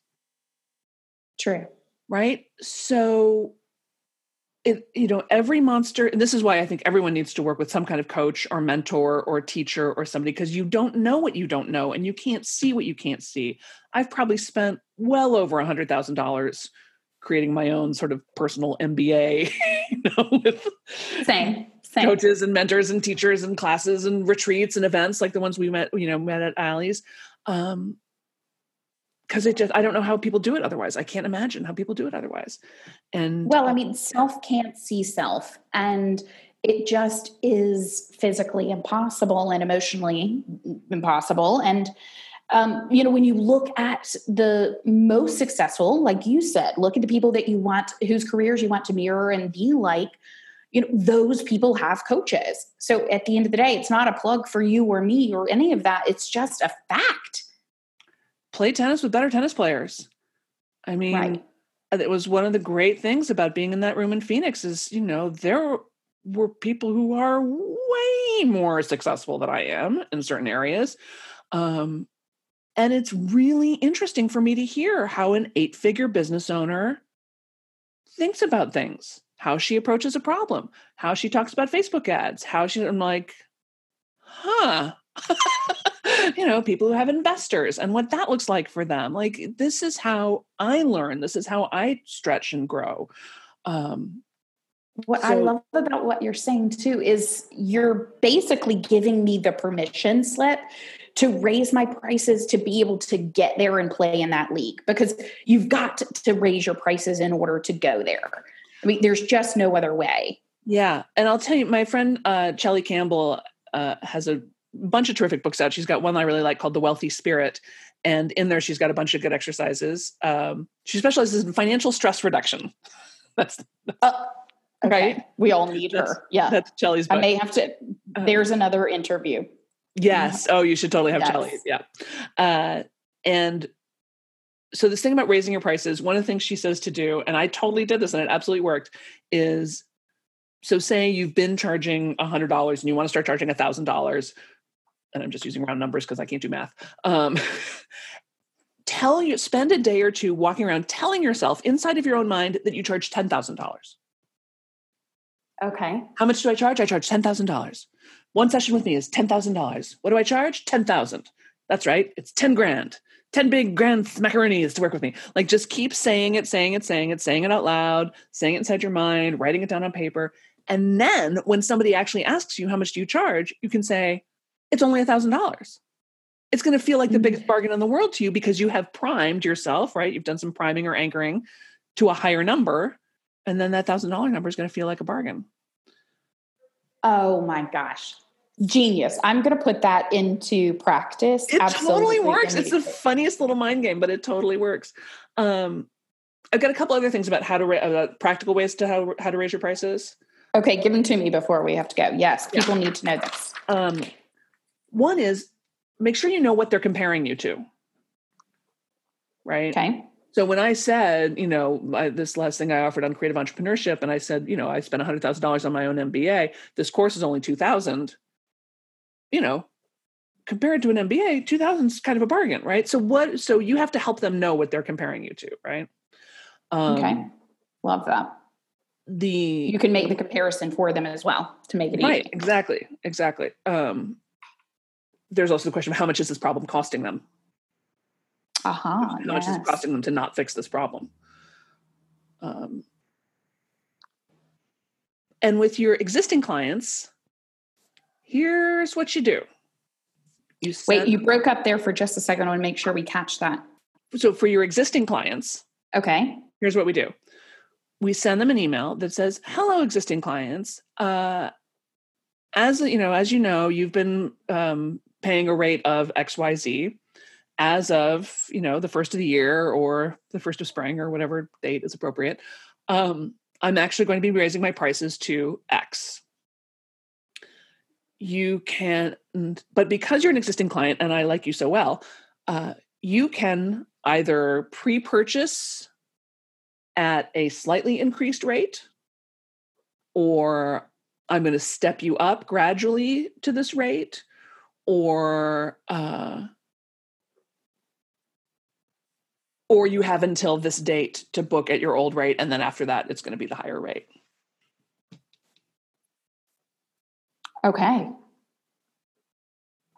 True. Right? So it, you know every monster and this is why i think everyone needs to work with some kind of coach or mentor or teacher or somebody because you don't know what you don't know and you can't see what you can't see i've probably spent well over a hundred thousand dollars creating my own sort of personal mba you know with same same. coaches and mentors and teachers and classes and retreats and events like the ones we met you know met at Allie's. Um, because it just i don't know how people do it otherwise. I can't imagine how people do it otherwise. And well i mean self can't see self and it just is physically impossible and emotionally impossible and um, you know when you look at the most successful like you said look at the people that you want whose careers you want to mirror and be like you know those people have coaches so at the end of the day it's not a plug for you or me or any of that it's just a fact play tennis with better tennis players. I mean, right. it was one of the great things about being in that room in Phoenix is, you know, there were people who are way more successful than I am in certain areas. Um, and it's really interesting for me to hear how an eight figure business owner thinks about things, how she approaches a problem, how she talks about Facebook ads, how she, I'm like, huh. you know, people who have investors and what that looks like for them. Like this is how I learn. This is how I stretch and grow. Um, what so, I love about what you're saying too is you're basically giving me the permission slip to raise my prices to be able to get there and play in that league because you've got to, raise your prices in order to go there. I mean, there's just no other way. Yeah. And I'll tell you, my friend uh, Chellie Campbell uh, has a bunch of terrific books out. She's got one I really like called The Wealthy Spirit. And in there, she's got a bunch of good exercises. Um, she specializes in financial stress reduction. that's, uh, okay. right. We all need that's, her. Yeah. That's Chellie's book. I may have to, uh-huh. there's another interview. Yes. Oh, you should totally have yes. Yeah. Uh, and so this thing about raising your prices, one of the things she says to do, and I totally did this and it absolutely worked, is so say you've been charging $100 and you want to start charging $1000 and I'm just using round numbers because I can't do math. Um, tell you spend a day or two walking around telling yourself inside of your own mind that you charge ten thousand dollars. Okay. How much do I charge? I charge $10,000. One session with me is $10,000. What do I charge? 10,000. That's right. It's 10 grand. 10 big grand macaronis to work with me. Like just keep saying it, saying it, saying it, saying it out loud, saying it inside your mind, writing it down on paper. And then when somebody actually asks you, how much do you charge? You can say, it's only a thousand dollars. It's going to feel like the biggest mm. bargain in the world to you because you have primed yourself, right? You've done some priming or anchoring to a higher number. And then that thousand dollar number is going to feel like a bargain. Oh my gosh genius. I'm going to put that into practice. It Absolutely totally works. It's the funniest little mind game, but it totally works. Um, I've got a couple other things about how to ra- uh, practical ways to how how to raise your prices. Okay, give them to me before we have to go. Yes, people yeah. need to know this. Um, one is make sure you know what they're comparing you to. Right. Okay. So when I said, you know, I, this last thing I offered on creative entrepreneurship, and I said, you know, I spent hundred thousand dollars on my own MBA. This course is only two thousand you know, compared to an MBA, 2000 is kind of a bargain, right? So what, so you have to help them know what they're comparing you to, right? Um, okay. Love that. The, you can make the comparison for them as well to make it right, easy. Exactly. Exactly. Um, there's also the question of how much is this problem costing them? Uh-huh. How yes. much is it costing them to not fix this problem? Um, and with your existing clients, here's what you do. You Wait, you broke up there for just a second. I want to make sure we catch that. So for your existing clients, okay. Here's what we do. We send them an email that says, "Hello, existing clients. Uh, as you know, as you know, you've been um, paying a rate of X, Y, Z as of you know the first of the year or the first of spring or whatever date is appropriate. Um, I'm actually going to be raising my prices to X you can but because you're an existing client and i like you so well uh, you can either pre-purchase at a slightly increased rate or i'm going to step you up gradually to this rate or uh, or you have until this date to book at your old rate and then after that it's going to be the higher rate Okay.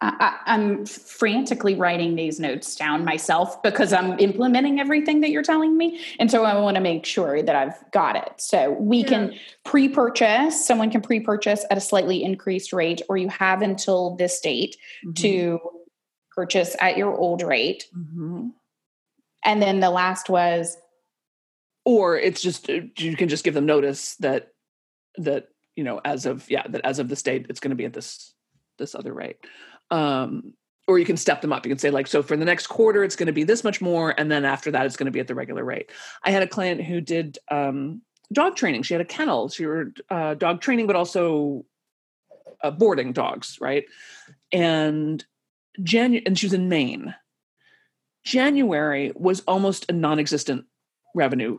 I, am frantically writing these notes down myself because I'm implementing everything that you're telling me. And so I want to make sure that I've got it. So we yeah. can pre purchase, someone can pre purchase at a slightly increased rate, or you have until this date mm-hmm. to purchase at your old rate. Mm-hmm. And then the last was. Or it's just, uh, you can just give them notice that, that you know as of yeah that as of this date it's going to be at this this other rate. Um or you can step them up. You can say like so for the next quarter it's going to be this much more and then after that it's going to be at the regular rate. I had a client who did um dog training. She had a kennel. She were uh, dog training but also uh, boarding dogs right? And Janu- and she was in maine january was almost a non-existent revenue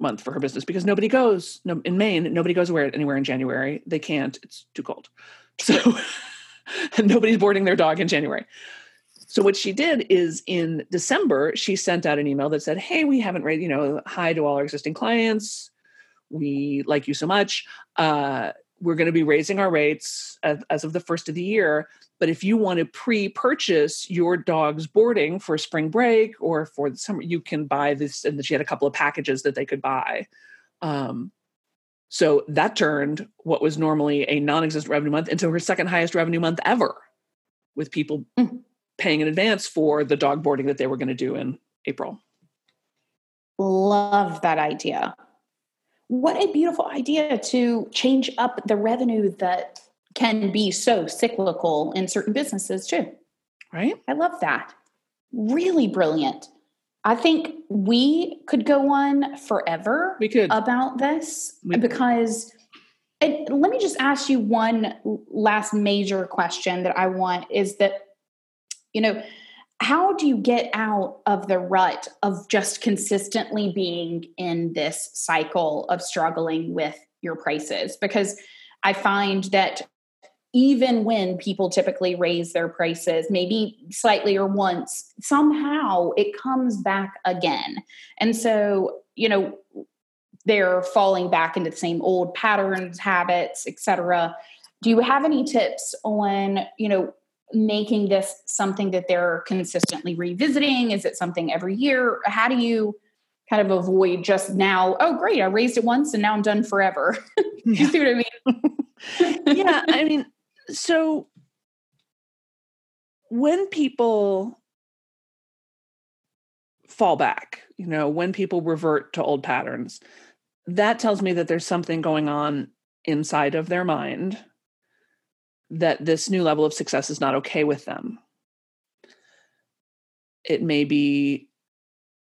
month for her business because nobody goes no, in Maine. Nobody goes where anywhere in January. They can't. It's too cold. So nobody's boarding their dog in January. So what she did is in December she sent out an email that said, "Hey, we haven't raised. You know, hi to all our existing clients. We like you so much. Uh, we're going to be raising our rates as, as of the first of the year. But if you want to pre-purchase your dog's boarding for spring break or for the summer, you can buy this. And she had a couple of packages that they could buy. Um, so that turned what was normally a non-existent revenue month into her second highest revenue month ever, with people mm. paying in advance for the dog boarding that they were going to do in April. Love that idea. What a beautiful idea to change up the revenue that can be so cyclical in certain businesses too. Right? I love that. Really brilliant. I think we could go on forever we could. about this we because and let me just ask you one last major question that I want is that you know how do you get out of the rut of just consistently being in this cycle of struggling with your prices because I find that even when people typically raise their prices, maybe slightly or once, somehow it comes back again. And so, you know, they're falling back into the same old patterns, habits, etc. Do you have any tips on, you know, making this something that they're consistently revisiting? Is it something every year? How do you kind of avoid just now, oh great, I raised it once and now I'm done forever. you see what I mean? yeah, I mean, so when people fall back, you know, when people revert to old patterns, that tells me that there's something going on inside of their mind that this new level of success is not okay with them. It may be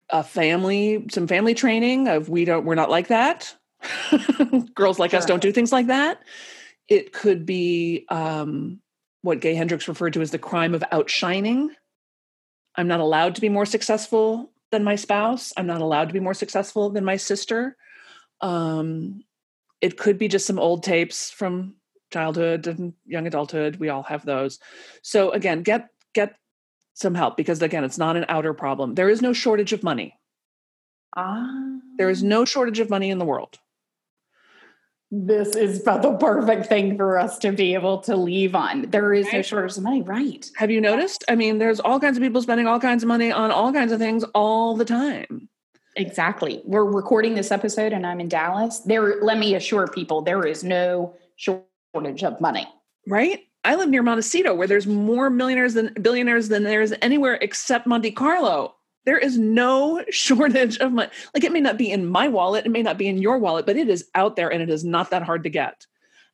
a family, some family training of we don't, we're not like that. Girls like sure. us don't do things like that. It could be um, what Gay Hendricks referred to as the crime of outshining. I'm not allowed to be more successful than my spouse. I'm not allowed to be more successful than my sister. Um, it could be just some old tapes from childhood and young adulthood. We all have those. So again, get get some help because again, it's not an outer problem. There is no shortage of money. Ah. There is no shortage of money in the world this is about the perfect thing for us to be able to leave on. There is no shortage of money, right? Have you noticed? I mean, there's all kinds of people spending all kinds of money on all kinds of things all the time. Exactly. We're recording this episode and I'm in Dallas. There, let me assure people, there is no shortage of money. Right? I live near Montecito where there's more millionaires than billionaires than there is anywhere except Monte Carlo there is no shortage of money. Like it may not be in my wallet, it may not be in your wallet, but it is out there and it is not that hard to get.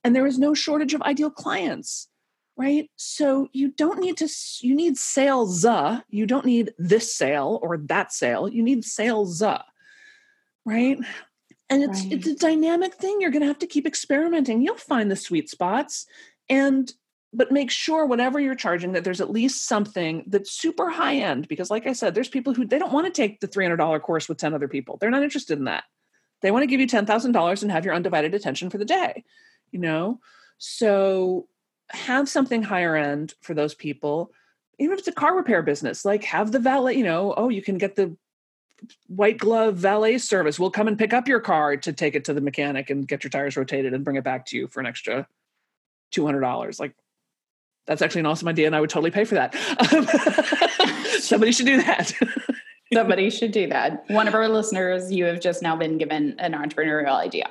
And there is no shortage of ideal clients, right? So you don't need to, you need sales. Uh, you don't need this sale or that sale. You need sales, uh, right? And it's right. it's a dynamic thing. You're going to have to keep experimenting. You'll find the sweet spots. And but make sure whatever you're charging that there's at least something that's super high end because like i said there's people who they don't want to take the $300 course with 10 other people. They're not interested in that. They want to give you $10000 and have your undivided attention for the day you know? So have something higher end for those people even if it's a car repair business like have the valet you know oh you can get the white glove valet service. We'll come and pick up your car to take it to the mechanic and get your tires rotated and bring it back to you for an extra $200 like that's actually an awesome idea and I would totally pay for that. somebody should do that. somebody should do that. One of our listeners, you have just now been given an entrepreneurial idea.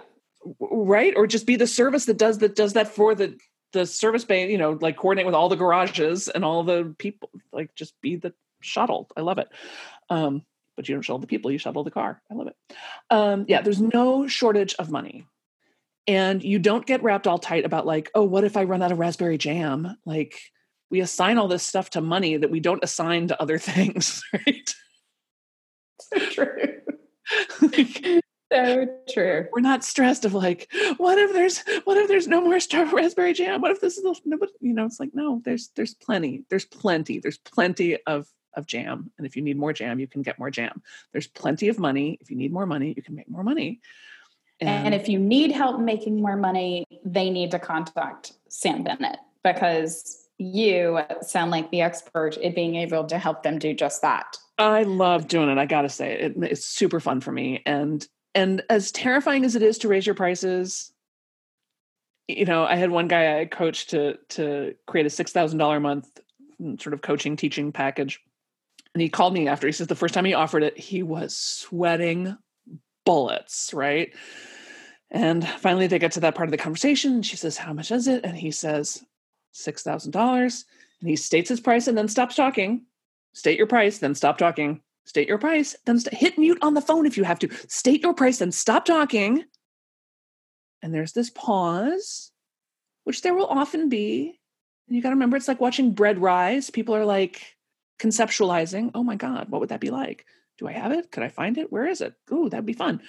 Right? Or just be the service that does that does that for the the service bay, you know, like coordinate with all the garages and all the people, like just be the shuttle. I love it. Um, but you don't shuttle the people, you shuttle the car. I love it. Um, yeah, there's no shortage of money and you don't get wrapped all tight about like oh what if i run out of raspberry jam? Like we assign all this stuff to money that we don't assign to other things right? So true. So true. we're not stressed of like what if there's what if there's no more raspberry jam? What if this is nobody you know it's like no there's there's plenty there's plenty there's plenty of of jam and if you need more jam you can get more jam. There's plenty of money. If you need more money you can make more money and, and if you need help making more money, they need to contact Sam Bennett because you sound like the expert at being able to help them do just that. I love doing it. I got to say, it, it's super fun for me. And and as terrifying as it is to raise your prices, you know, I had one guy I coached to to create a six thousand dollar a month mm, sort of coaching teaching package, and he called me after. He says the first time he offered it, he was sweating bullets, right? And finally, they get to that part of the conversation. She says, How much is it? And he says, $6,000. And he states his price and then stops talking. State your price, then stop talking. State your price, then st- hit mute on the phone if you have to. State your price, then stop talking. And there's this pause, which there will often be. And you got to remember, it's like watching bread rise. People are like conceptualizing, oh my God, what would that be like? Do I have it? Could I find it? Where is it? Ooh, that'd be fun.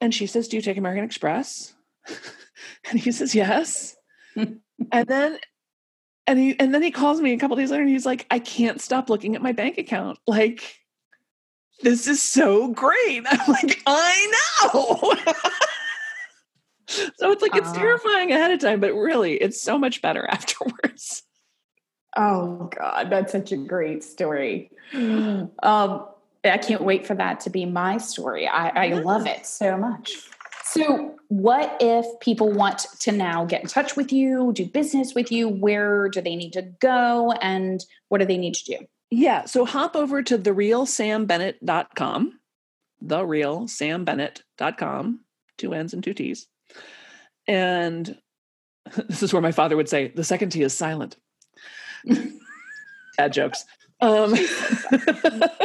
And she says, Do you take American Express? and he says, Yes. and then and he and then he calls me a couple days later and he's like, I can't stop looking at my bank account. Like, this is so great. I'm like, I know. so it's like it's uh, terrifying ahead of time, but really it's so much better afterwards. Oh God, that's such a great story. Um, I can't wait for that to be my story. I, I love it so much. So, what if people want to now get in touch with you, do business with you? Where do they need to go and what do they need to do? Yeah, so hop over to therealsambennett.com, therealsambennett.com, two N's and two T's. And this is where my father would say, the second T is silent. Bad jokes. Um,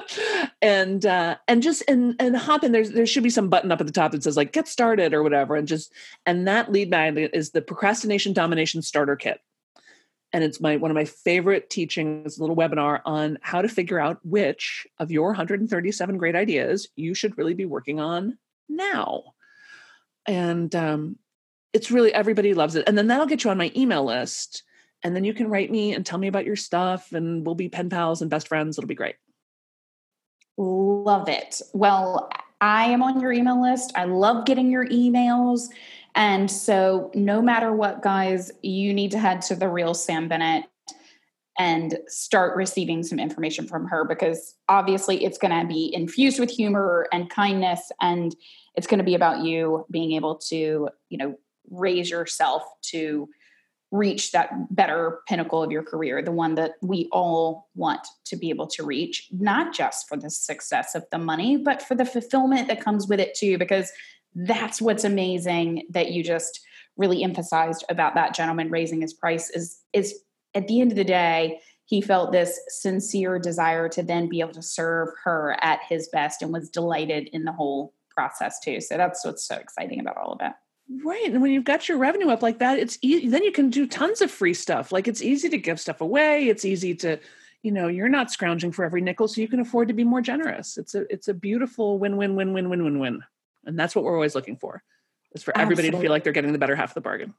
and uh, and just and and hop in. There's there should be some button up at the top that says like get started or whatever, and just and that lead magnet is the procrastination domination starter kit. And it's my one of my favorite teachings, a little webinar on how to figure out which of your 137 great ideas you should really be working on now. And um, it's really everybody loves it. And then that'll get you on my email list and then you can write me and tell me about your stuff and we'll be pen pals and best friends. It'll be great. Love it. Well i am on your email list. I love getting your emails. And so no matter what guys you need to head to the real sam bennett and start receiving some information from her because obviously it's going to be infused with humor and kindness and it's going to be about you being able to you know raise yourself to reach that better pinnacle of your career, the one that we all want to be able to reach, not just for the success of the money, but for the fulfillment that comes with it too, because that's what's amazing that you just really emphasized about that gentleman raising his price is is at the end of the day he felt this sincere desire to then be able to serve her at his best and was delighted in the whole process too. So that's what's so exciting about all of it Right. And when you've got your revenue up like that, it's easy. Then you can do tons of free stuff. Like it's easy to give stuff away. It's easy to, you know, you're not scrounging for every nickel, so you can afford to be more generous. It's a it's a beautiful win win win win win win win, and that's what we're always looking for. Is for everybody Absolutely. to feel like they're getting the better half of the bargain.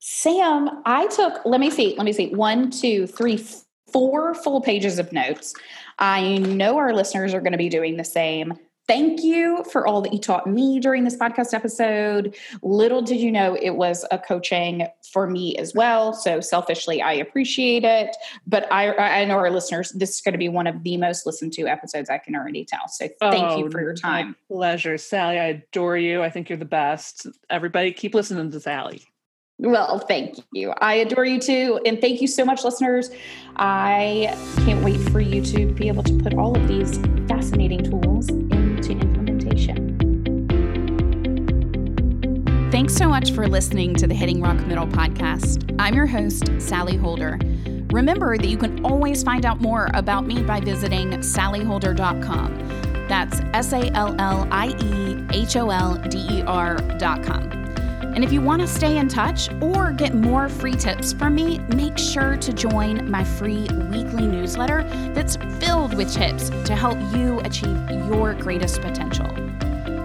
Sam, I took. Let me see. Let me see. One, two, three, four full pages of notes. I know our listeners are going to be doing the same thank you for all that you taught me during this podcast episode. Little did you know it was a coaching for me as well. So selfishly, I appreciate it. But I, I know our listeners, this is going to be one of the most listened to episodes I can already tell. So thank oh, you for your time. pleasure. Sallie, I adore you. I think you're the best. Everybody keep listening to Sallie. Well, thank you. I adore you too. And thank you so much, listeners. I can't wait for you to be able to put all of these fascinating tools Thanks so much for listening to the Hitting Rock Middle podcast. I'm your host, Sallie Holder. Remember that you can always find out more about me by visiting sallieholder.com. That's S A L L I E H O L D E R.com. And if you want to stay in touch or get more free tips from me, make sure to join my free weekly newsletter that's filled with tips to help you achieve your greatest potential.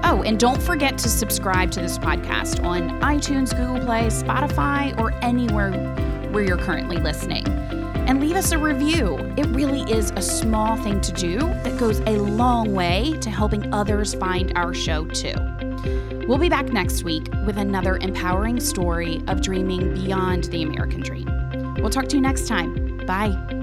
Oh, and don't forget to subscribe to this podcast on iTunes, Google Play, Spotify, or anywhere where you're currently listening. And leave us a review. It really is a small thing to do that goes a long way to helping others find our show too. We'll be back next week with another empowering story of dreaming beyond the American dream. We'll talk to you next time. Bye.